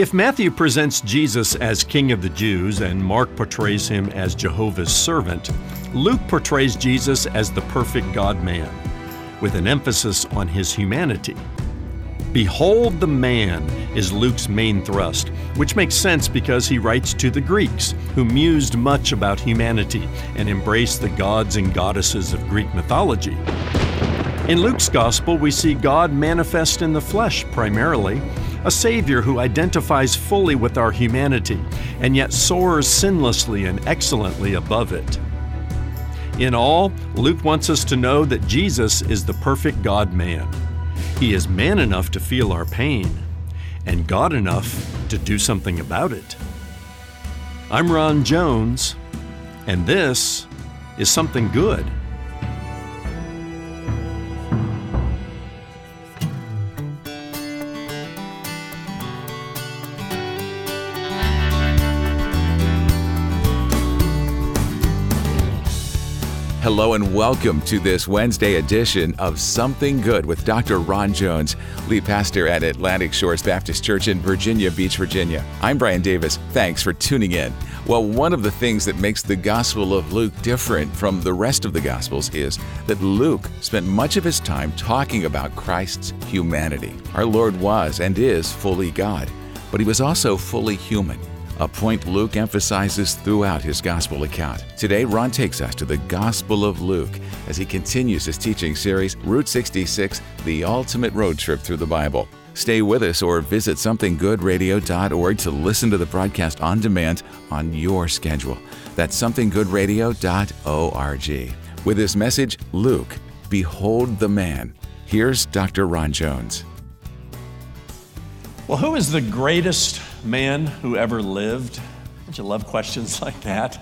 If Matthew presents Jesus as King of the Jews and Mark portrays him as Jehovah's servant, Luke portrays Jesus as the perfect God man, with an emphasis on his humanity. Behold the man is Luke's main thrust, which makes sense because he writes to the Greeks, who mused much about humanity and embraced the gods and goddesses of Greek mythology. In Luke's Gospel, we see God manifest in the flesh primarily, a Savior who identifies fully with our humanity and yet soars sinlessly and excellently above it. In all, Luke wants us to know that Jesus is the perfect God man. He is man enough to feel our pain and God enough to do something about it. I'm Ron Jones, and this is something good. Hello and welcome to this Wednesday edition of Something Good with Dr. Ron Jones, lead pastor at Atlantic Shores Baptist Church in Virginia Beach, Virginia. I'm Brian Davis. Thanks for tuning in. Well, one of the things that makes the Gospel of Luke different from the rest of the Gospels is that Luke spent much of his time talking about Christ's humanity. Our Lord was and is fully God, but he was also fully human a point Luke emphasizes throughout his gospel account. Today, Ron takes us to the Gospel of Luke as he continues his teaching series, Route 66 The Ultimate Road Trip Through the Bible. Stay with us or visit somethinggoodradio.org to listen to the broadcast on demand on your schedule. That's somethinggoodradio.org. With this message, Luke, Behold the Man. Here's Dr. Ron Jones. Well, who is the greatest man who ever lived? Don't you love questions like that?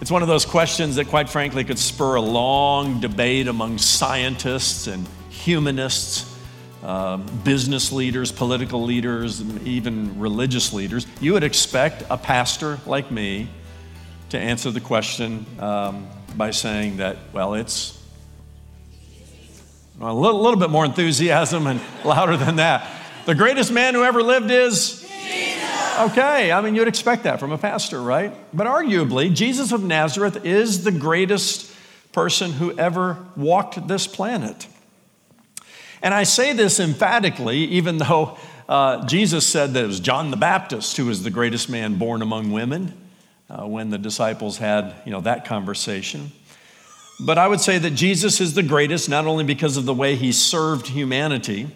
It's one of those questions that, quite frankly, could spur a long debate among scientists and humanists, uh, business leaders, political leaders, and even religious leaders. You would expect a pastor like me to answer the question um, by saying that, well, it's a little, little bit more enthusiasm and louder than that. The greatest man who ever lived is? Okay, I mean, you'd expect that from a pastor, right? But arguably, Jesus of Nazareth is the greatest person who ever walked this planet. And I say this emphatically, even though uh, Jesus said that it was John the Baptist who was the greatest man born among women uh, when the disciples had you know, that conversation. But I would say that Jesus is the greatest not only because of the way he served humanity,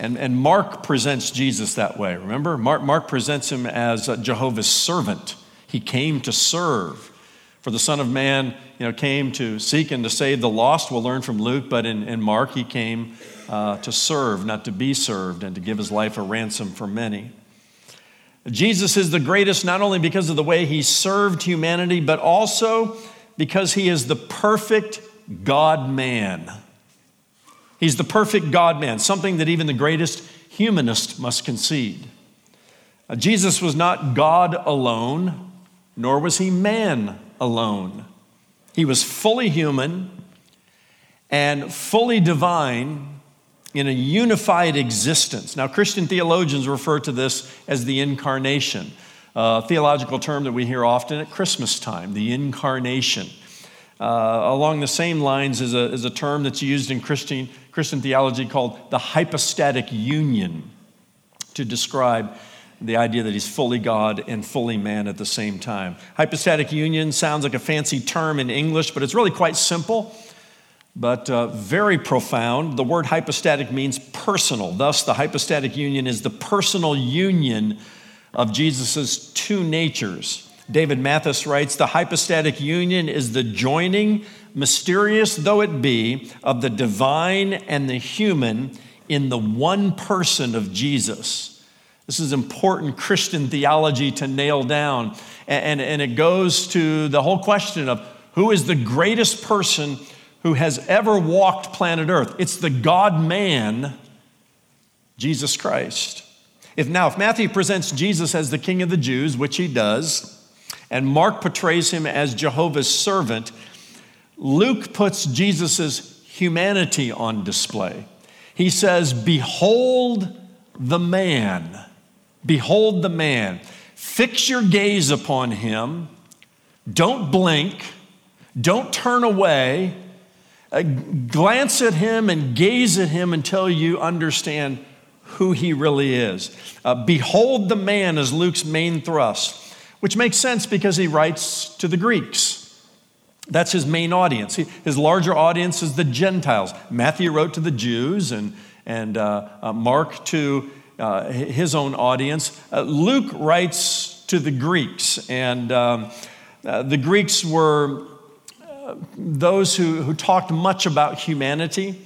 and, and Mark presents Jesus that way. Remember? Mark, Mark presents him as Jehovah's servant. He came to serve. For the Son of Man, you know, came to seek and to save the lost. We'll learn from Luke, but in, in Mark, he came uh, to serve, not to be served, and to give his life a ransom for many. Jesus is the greatest not only because of the way he served humanity, but also because he is the perfect God man. He's the perfect God man, something that even the greatest humanist must concede. Uh, Jesus was not God alone, nor was he man alone. He was fully human and fully divine in a unified existence. Now, Christian theologians refer to this as the incarnation, a theological term that we hear often at Christmas time, the incarnation. Uh, along the same lines is a, is a term that's used in Christian, Christian theology called the hypostatic union to describe the idea that he's fully God and fully man at the same time. Hypostatic union sounds like a fancy term in English, but it's really quite simple, but uh, very profound. The word hypostatic means personal. Thus, the hypostatic union is the personal union of Jesus' two natures David Mathis writes The hypostatic union is the joining, mysterious though it be, of the divine and the human in the one person of Jesus. This is important Christian theology to nail down. And, and, and it goes to the whole question of who is the greatest person who has ever walked planet Earth? It's the God man, Jesus Christ. If now, if Matthew presents Jesus as the King of the Jews, which he does, and Mark portrays him as Jehovah's servant, Luke puts Jesus' humanity on display. He says, Behold the man. Behold the man. Fix your gaze upon him. Don't blink. Don't turn away. Uh, glance at him and gaze at him until you understand who he really is. Uh, Behold the man is Luke's main thrust, which makes sense because he writes to the Greeks. That's his main audience. His larger audience is the Gentiles. Matthew wrote to the Jews, and, and uh, uh, Mark to uh, his own audience. Uh, Luke writes to the Greeks, and um, uh, the Greeks were uh, those who, who talked much about humanity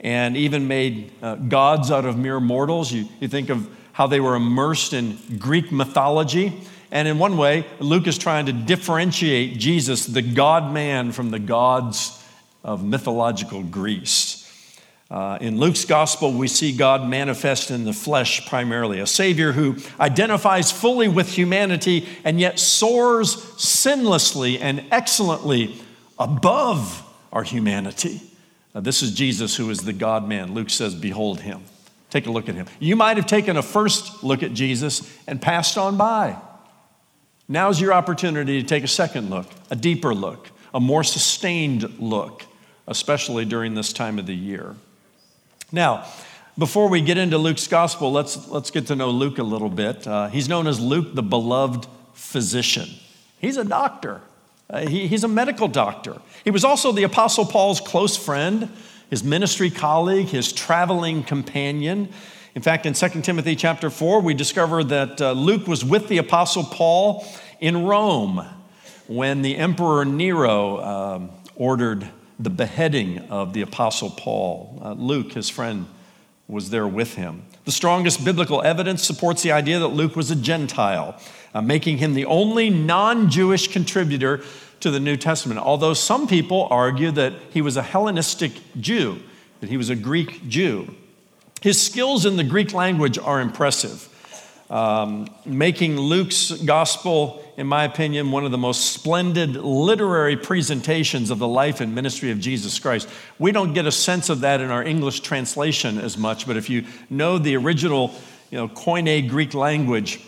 and even made gods out of mere mortals. You, you think of how they were immersed in Greek mythology. And in one way, Luke is trying to differentiate Jesus, the God man, from the gods of mythological Greece. Uh, in Luke's gospel, we see God manifest in the flesh primarily, a Savior who identifies fully with humanity and yet soars sinlessly and excellently above our humanity. This is Jesus who is the God man. Luke says, Behold him. Take a look at him. You might have taken a first look at Jesus and passed on by. Now's your opportunity to take a second look, a deeper look, a more sustained look, especially during this time of the year. Now, before we get into Luke's gospel, let's, let's get to know Luke a little bit. Uh, he's known as Luke, the beloved physician. He's a doctor, uh, he, he's a medical doctor. He was also the Apostle Paul's close friend, his ministry colleague, his traveling companion. In fact, in 2 Timothy chapter 4, we discover that uh, Luke was with the Apostle Paul in Rome when the Emperor Nero um, ordered the beheading of the Apostle Paul. Uh, Luke, his friend, was there with him. The strongest biblical evidence supports the idea that Luke was a Gentile, uh, making him the only non Jewish contributor to the New Testament. Although some people argue that he was a Hellenistic Jew, that he was a Greek Jew. His skills in the Greek language are impressive, um, making Luke's gospel in my opinion, one of the most splendid literary presentations of the life and ministry of Jesus Christ. We don't get a sense of that in our English translation as much, but if you know the original, you know, Koine Greek language,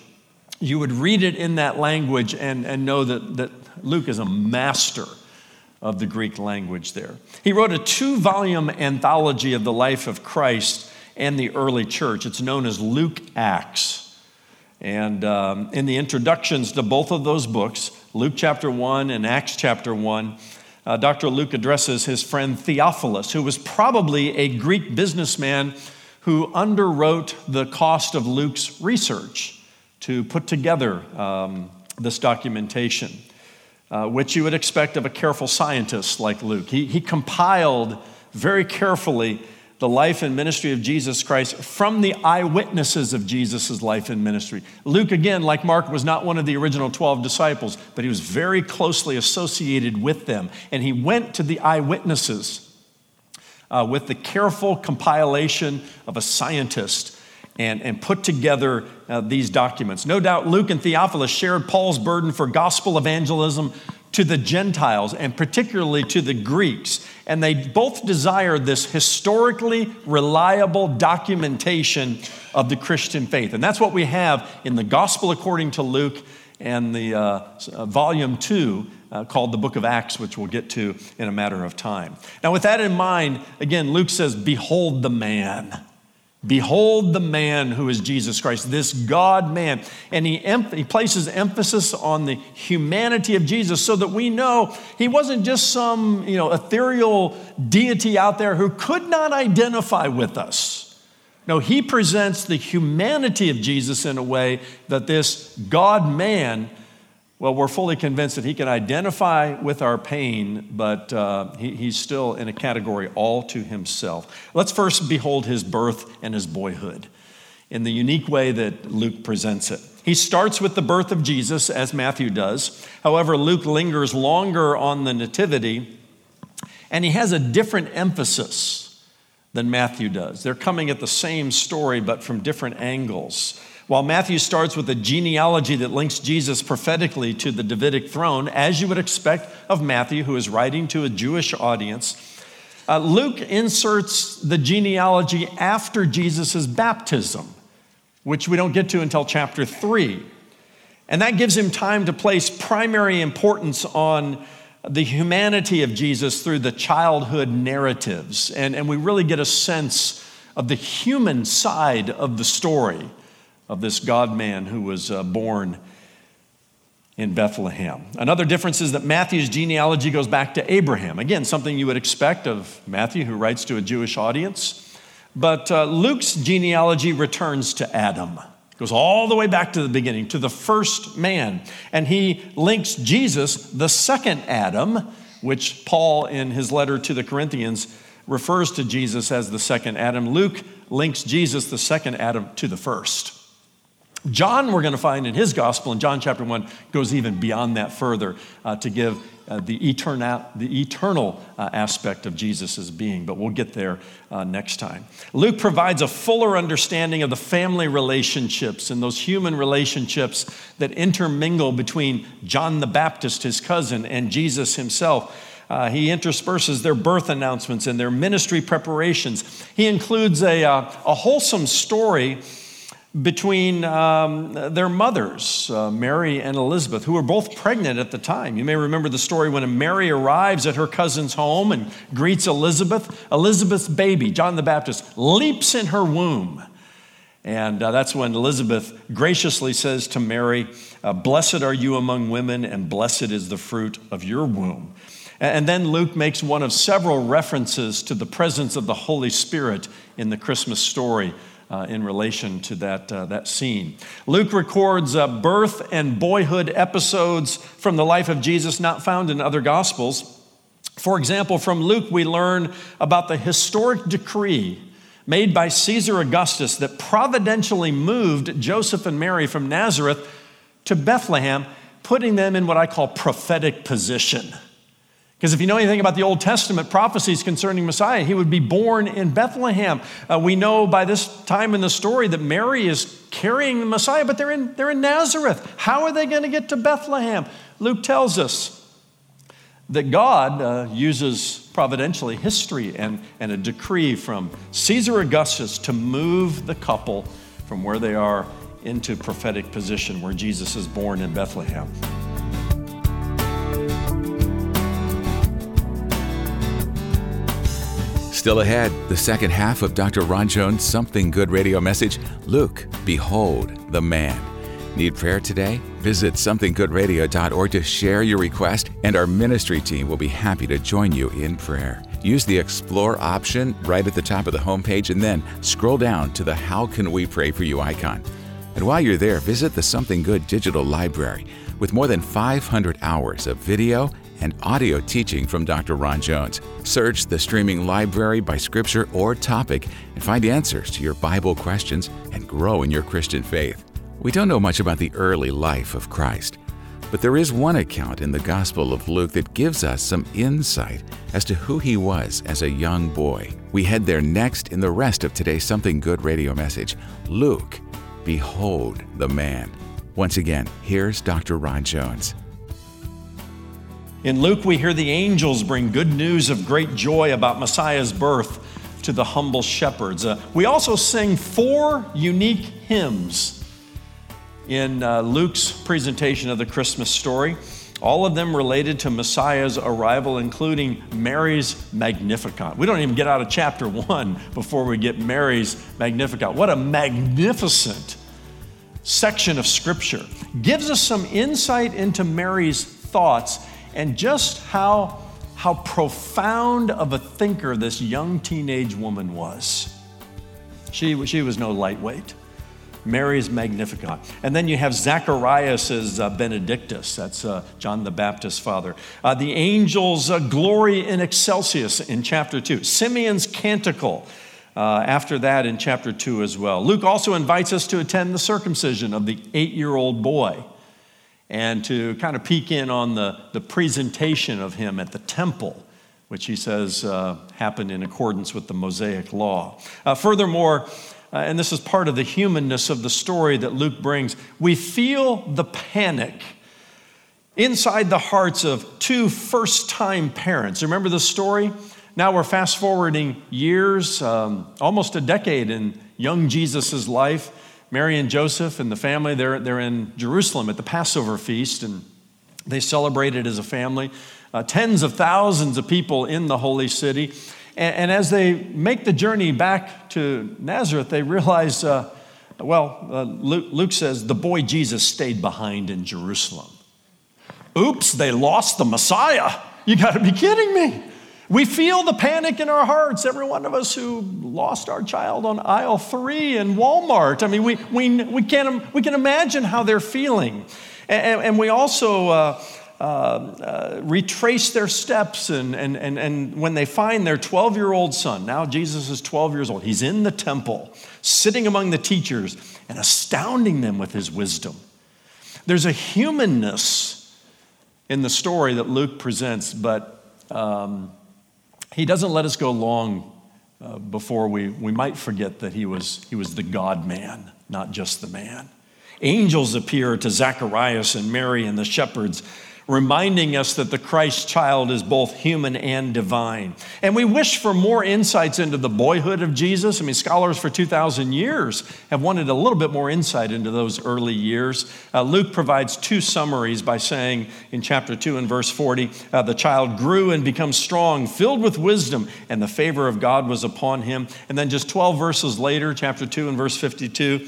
you would read it in that language and, and know that, that Luke is a master of the Greek language there. He wrote a two volume anthology of the life of Christ and the early church. It's known as Luke Acts. And um, in the introductions to both of those books, Luke chapter 1 and Acts chapter 1, uh, Dr. Luke addresses his friend Theophilus, who was probably a Greek businessman who underwrote the cost of Luke's research to put together um, this documentation, uh, which you would expect of a careful scientist like Luke. He, he compiled very carefully the life and ministry of Jesus Christ from the eyewitnesses of Jesus' life and ministry. Luke, again, like Mark, was not one of the original 12 disciples, but he was very closely associated with them. And he went to the eyewitnesses uh, with the careful compilation of a scientist and, and put together uh, these documents. No doubt Luke and Theophilus shared Paul's burden for gospel evangelism to the Gentiles and particularly to the Greeks. And they both desired this historically reliable documentation of the Christian faith. And that's what we have in the Gospel according to Luke and the uh, uh, volume two uh, called the book of Acts, which we'll get to in a matter of time. Now, with that in mind, again, Luke says, Behold the man. Behold the man who is Jesus Christ, this God man. And he, em- he places emphasis on the humanity of Jesus so that we know he wasn't just some you know, ethereal deity out there who could not identify with us. No, he presents the humanity of Jesus in a way that this God man well, we're fully convinced that he can identify with our pain, but uh, he, he's still in a category all to himself. Let's first behold his birth and his boyhood in the unique way that Luke presents it. He starts with the birth of Jesus, as Matthew does. However, Luke lingers longer on the nativity, and he has a different emphasis than Matthew does. They're coming at the same story, but from different angles. While Matthew starts with a genealogy that links Jesus prophetically to the Davidic throne, as you would expect of Matthew, who is writing to a Jewish audience, uh, Luke inserts the genealogy after Jesus' baptism. which we don't get to until chapter 3. And that gives him time to place primary importance on the humanity of Jesus through the childhood narratives. And, and we really get a sense of the human side of the story of this God man who was uh, born in Bethlehem. Another difference is that Matthew's genealogy goes back to Abraham. Again, something you would expect of Matthew, who writes to a Jewish audience. But uh, Luke's genealogy returns to Adam It goes all the way back to the beginning, to the first man. And he links Jesus, the second Adam, which Paul, in his letter to the Corinthians, refers to Jesus as the second Adam. Luke links Jesus, the second Adam, to the first. John, we're going to find in his gospel, in John chapter 1, goes even beyond that further uh, to give uh, the, eternal, the eternal uh, aspect of Jesus' being, but we'll get there uh, next time. Luke provides a fuller understanding of the family relationships and those human relationships that intermingle between John the Baptist, his cousin, and Jesus himself. Uh, he intersperses their birth announcements and their ministry preparations. He includes a, uh, a wholesome story between um, their mothers, uh, Mary and Elizabeth, who were both pregnant at the time. You may remember the story when Mary arrives at her cousin's home and greets Elizabeth. Elizabeth's baby, John the Baptist, leaps in her womb. And uh, that's when Elizabeth graciously says to Mary, uh, Blessed are you among women, and blessed is the fruit of your womb. And then Luke makes one of several references to the presence of the Holy Spirit in the Christmas story uh, in relation to that, uh, that scene. Luke records uh, birth and boyhood episodes from the life of Jesus not found in other gospels. For example, from Luke, we learn about the historic decree made by Caesar Augustus that providentially moved Joseph and Mary from Nazareth to Bethlehem, putting them in what I call prophetic position. Because if you know anything about the Old Testament prophecies concerning Messiah, he would be born in Bethlehem. Uh, we know by this time in the story that Mary is carrying the Messiah, but they're in, they're in Nazareth. How are they going to get to Bethlehem? Luke tells us that God uh, uses providentially history and, and a decree from Caesar Augustus to move the couple from where they are into prophetic position where Jesus is born in Bethlehem. Still ahead, the second half of Dr. Ron Jones' Something Good radio message Luke, Behold the Man. Need prayer today? Visit somethinggoodradio.org to share your request, and our ministry team will be happy to join you in prayer. Use the Explore option right at the top of the homepage and then scroll down to the How Can We Pray For You icon. And while you're there, visit the Something Good digital library with more than 500 hours of video and audio teaching from Dr. Ron Jones. Search the streaming library by scripture or topic and find answers to your Bible questions and grow in your Christian faith. We don't know much about the early life of Christ, but there is one account in the Gospel of Luke that gives us some insight as to who he was as a young boy. We head there next in the rest of today's Something Good radio message Luke, Behold the Man. Once again, here's Dr. Ron Jones. In Luke, we hear the angels bring good news of great joy about Messiah's birth to the humble shepherds. Uh, we also sing four unique hymns in uh, Luke's presentation of the Christmas story, all of them related to Messiah's arrival, including Mary's Magnificat. We don't even get out of chapter one before we get Mary's Magnificat. What a magnificent section of Scripture! Gives us some insight into Mary's thoughts and just how, how profound of a thinker this young teenage woman was. She, she was no lightweight. Mary's Magnificat. And then you have Zacharias' uh, Benedictus, that's uh, John the Baptist's father. Uh, the angels' uh, Gloria in Excelsis in chapter 2. Simeon's Canticle. Uh, after that, in chapter 2 as well. Luke also invites us to attend the circumcision of the eight year old boy and to kind of peek in on the, the presentation of him at the temple, which he says uh, happened in accordance with the Mosaic law. Uh, furthermore, uh, and this is part of the humanness of the story that Luke brings, we feel the panic inside the hearts of two first time parents. Remember the story? Now we're fast forwarding years, um, almost a decade in young Jesus' life Mary and Joseph and the family, they're, they're in Jerusalem at the Passover feast, and they celebrate it as a family. Uh, tens of thousands of people in the holy city. And, and, as they make the journey back to Nazareth, they realize, uh, well, uh, Luke, Luke says the boy Jesus stayed behind in Jerusalem. Oops, they lost the Messiah. You got to be kidding me. We feel the panic in our hearts, every one of us who lost our child on aisle three in Walmart. I mean, we, we, we, can, we can imagine how they're feeling. And, and we also uh, uh, uh, retrace their steps, and, and, and, and when they find their 12 year old son, now Jesus is 12 years old, he's in the temple, sitting among the teachers, and astounding them with his wisdom. There's a humanness in the story that Luke presents, but. Um, he doesn't let us go long uh, before we, we might forget that he was, he was the God man, not just the man. Angels appear to Zacharias and Mary and the shepherds reminding us that the Christ child is both human and divine. And we wish for more insights into the boyhood of Jesus. I mean, scholars for 2,000 years have wanted a little bit more insight into those early years. Uh, Luke provides two summaries by saying in chapter 2 and verse 40 uh, the child grew and became strong, filled with wisdom, and the favor of God was upon him. And then just 12 verses later, chapter 2 and verse 52,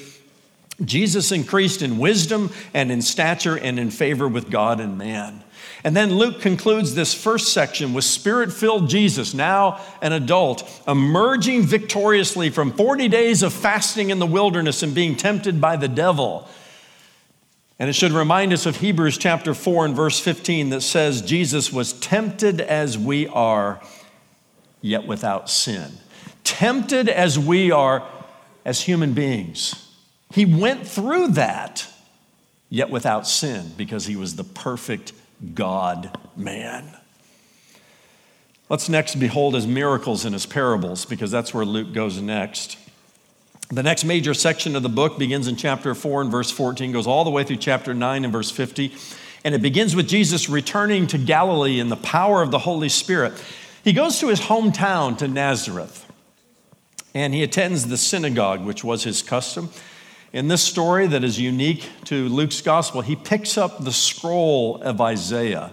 Jesus increased in wisdom and in stature and in favor with God and man. And then Luke concludes this first section with spirit filled Jesus, now an adult, emerging victoriously from 40 days of fasting in the wilderness and being tempted by the devil. And it should remind us of Hebrews chapter 4 and verse 15 that says, Jesus was tempted as we are, yet without sin. Tempted as we are as human beings he went through that, yet without sin, because he was the perfect God man. Let's next behold his miracles and his parables, because that's where Luke goes next. The next major section of the book begins in chapter 4 and verse 14, goes all the way through chapter 9 and verse 50. And it begins with Jesus returning to Galilee in the power of the Holy Spirit. He goes to his hometown, to Nazareth, and he attends the synagogue, which was his custom. In this story that is unique to Luke's gospel, he picks up the scroll of Isaiah.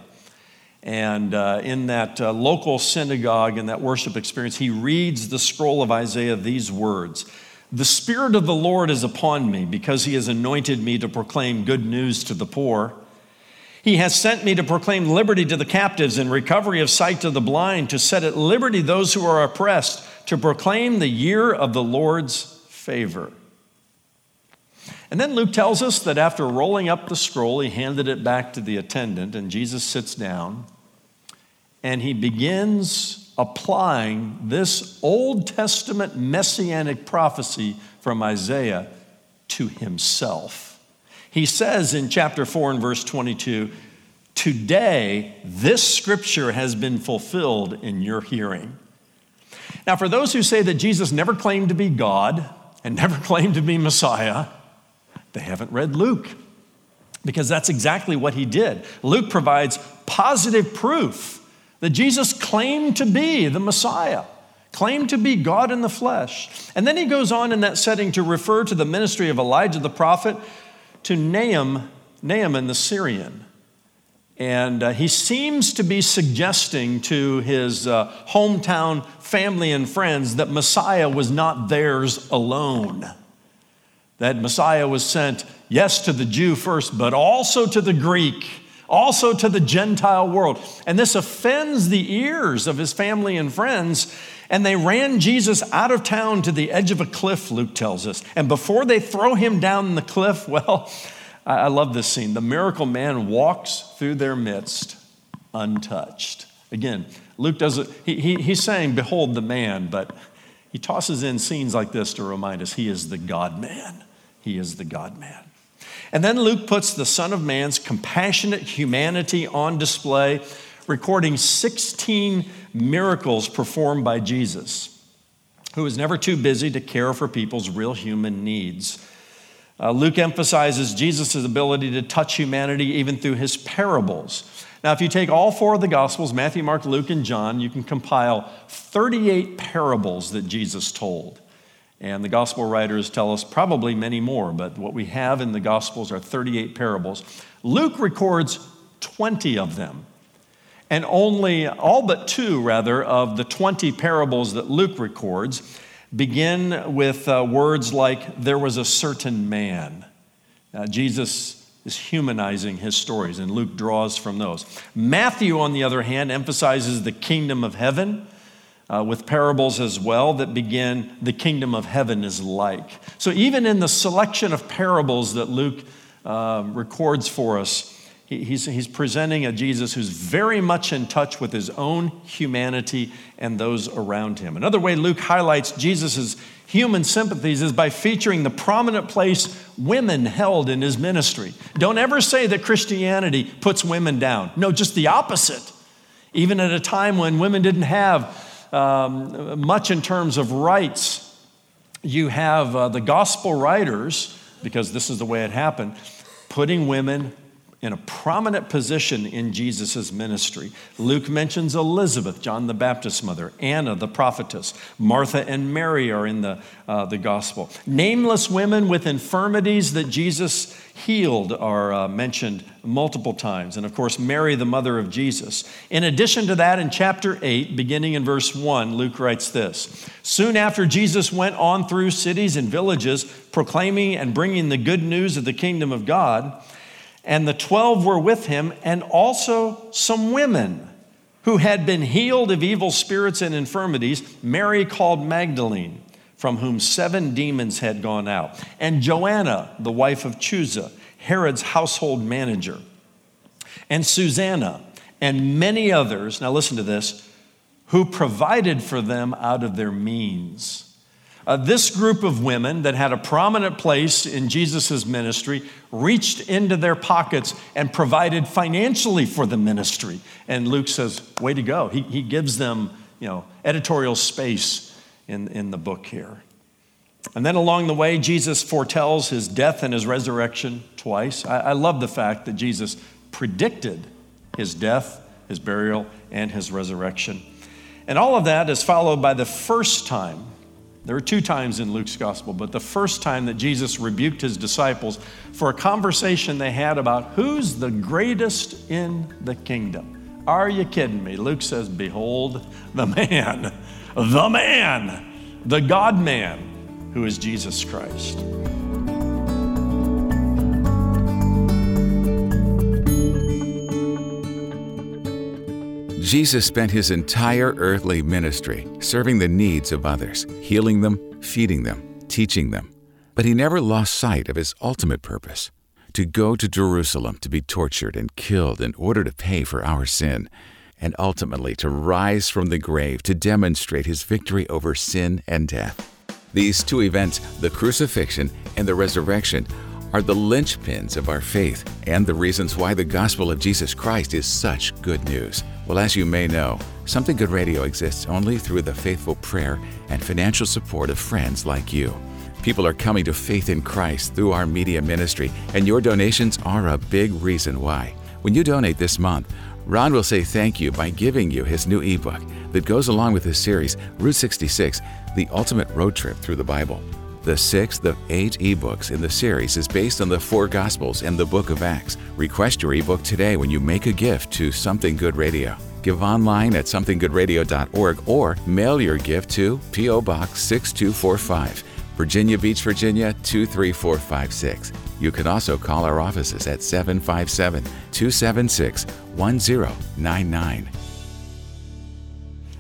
And uh, in that uh, local synagogue, in that worship experience, he reads the scroll of Isaiah these words The Spirit of the Lord is upon me because he has anointed me to proclaim good news to the poor. He has sent me to proclaim liberty to the captives and recovery of sight to the blind, to set at liberty those who are oppressed, to proclaim the year of the Lord's favor. And then Luke tells us that after rolling up the scroll, he handed it back to the attendant, and Jesus sits down and he begins applying this Old Testament messianic prophecy from Isaiah to himself. He says in chapter 4 and verse 22 Today, this scripture has been fulfilled in your hearing. Now, for those who say that Jesus never claimed to be God and never claimed to be Messiah, they haven't read Luke because that's exactly what he did. Luke provides positive proof that Jesus claimed to be the Messiah, claimed to be God in the flesh. And then he goes on in that setting to refer to the ministry of Elijah the prophet to Nahum, Naaman the Syrian. And uh, he seems to be suggesting to his uh, hometown family and friends that Messiah was not theirs alone that Messiah was sent, yes, to the Jew first, but also to the Greek, also to the Gentile world. And this offends the ears of his family and friends. And they ran Jesus out of town to the edge of a cliff, Luke tells us. And before they throw him down the cliff, well, I love this scene. The miracle man walks through their midst untouched. Again, Luke doesn't, he, he, he's saying, Behold the man, but he tosses in scenes like this to remind us he is the God man. He is the God man. And then Luke puts the Son of Man's compassionate humanity on display, recording 16 miracles performed by Jesus, who was never too busy to care for people's real human needs. Uh, Luke emphasizes Jesus' ability to touch humanity even through his parables. Now, if you take all four of the Gospels Matthew, Mark, Luke, and John you can compile 38 parables that Jesus told. And the gospel writers tell us probably many more, but what we have in the gospels are 38 parables. Luke records 20 of them. And only, all but two, rather, of the 20 parables that Luke records begin with uh, words like, there was a certain man. Uh, Jesus is humanizing his stories, and Luke draws from those. Matthew, on the other hand, emphasizes the kingdom of heaven. Uh, with parables as well that begin, the kingdom of heaven is like. So, even in the selection of parables that Luke uh, records for us, he's, he's presenting a Jesus who's very much in touch with his own humanity and those around him. Another way Luke highlights Jesus' human sympathies is by featuring the prominent place women held in his ministry. Don't ever say that Christianity puts women down. No, just the opposite. Even at a time when women didn't have um, much in terms of rights, you have uh, the gospel writers, because this is the way it happened, putting women in a prominent position in Jesus' ministry. Luke mentions Elizabeth, John the Baptist's mother, Anna, the prophetess, Martha and Mary are in the, uh, the gospel. Nameless women with infirmities that Jesus healed are uh, mentioned multiple times. And of course, Mary, the mother of Jesus. In addition to that, in chapter 8, beginning in verse 1, Luke writes this Soon after Jesus went on through cities and villages, proclaiming and bringing the good news of the kingdom of God, and the 12 were with him, and also some women who had been healed of evil spirits and infirmities, Mary called Magdalene, from whom seven demons had gone out, and Joanna, the wife of Chuza, Herod's household manager, and Susanna, and many others, now listen to this, who provided for them out of their means. Uh, this group of women that had a prominent place in Jesus' ministry reached into their pockets and provided financially for the ministry. And Luke says, way to go. He, he gives them, you know, editorial space in, in the book here. And then along the way, Jesus foretells his death and his resurrection twice. I, I love the fact that Jesus predicted his death, his burial, and his resurrection. And all of that is followed by the first time there are two times in Luke's gospel, but the first time that Jesus rebuked his disciples for a conversation they had about who's the greatest in the kingdom. Are you kidding me? Luke says, Behold the man, the man, the God man, who is Jesus Christ. Jesus spent his entire earthly ministry serving the needs of others, healing them, feeding them, teaching them. But he never lost sight of his ultimate purpose to go to Jerusalem to be tortured and killed in order to pay for our sin, and ultimately to rise from the grave to demonstrate his victory over sin and death. These two events, the crucifixion and the resurrection, are the linchpins of our faith and the reasons why the gospel of Jesus Christ is such good news. Well, as you may know, Something Good Radio exists only through the faithful prayer and financial support of friends like you. People are coming to faith in Christ through our media ministry, and your donations are a big reason why. When you donate this month, Ron will say thank you by giving you his new ebook that goes along with his series, Route 66 The Ultimate Road Trip Through the Bible. The sixth of eight ebooks in the series is based on the four Gospels and the book of Acts. Request your ebook today when you make a gift to Something Good Radio. Give online at somethinggoodradio.org or mail your gift to P.O. Box 6245, Virginia Beach, Virginia 23456. You can also call our offices at 757 276 1099.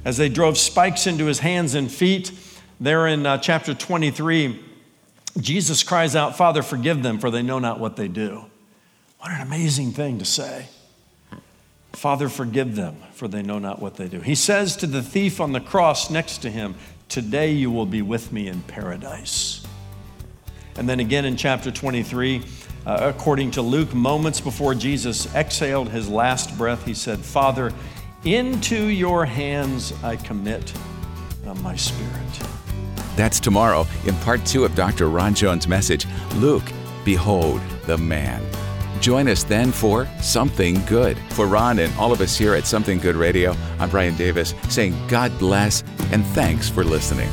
As they drove spikes into his hands and feet, there in uh, chapter 23, Jesus cries out, Father, forgive them, for they know not what they do. What an amazing thing to say. Father, forgive them, for they know not what they do. He says to the thief on the cross next to him, Today you will be with me in paradise. And then again in chapter 23, uh, according to Luke, moments before Jesus exhaled his last breath, he said, Father, into your hands I commit uh, my spirit. That's tomorrow in part two of Dr. Ron Jones' message Luke, Behold the Man. Join us then for Something Good. For Ron and all of us here at Something Good Radio, I'm Brian Davis saying God bless and thanks for listening.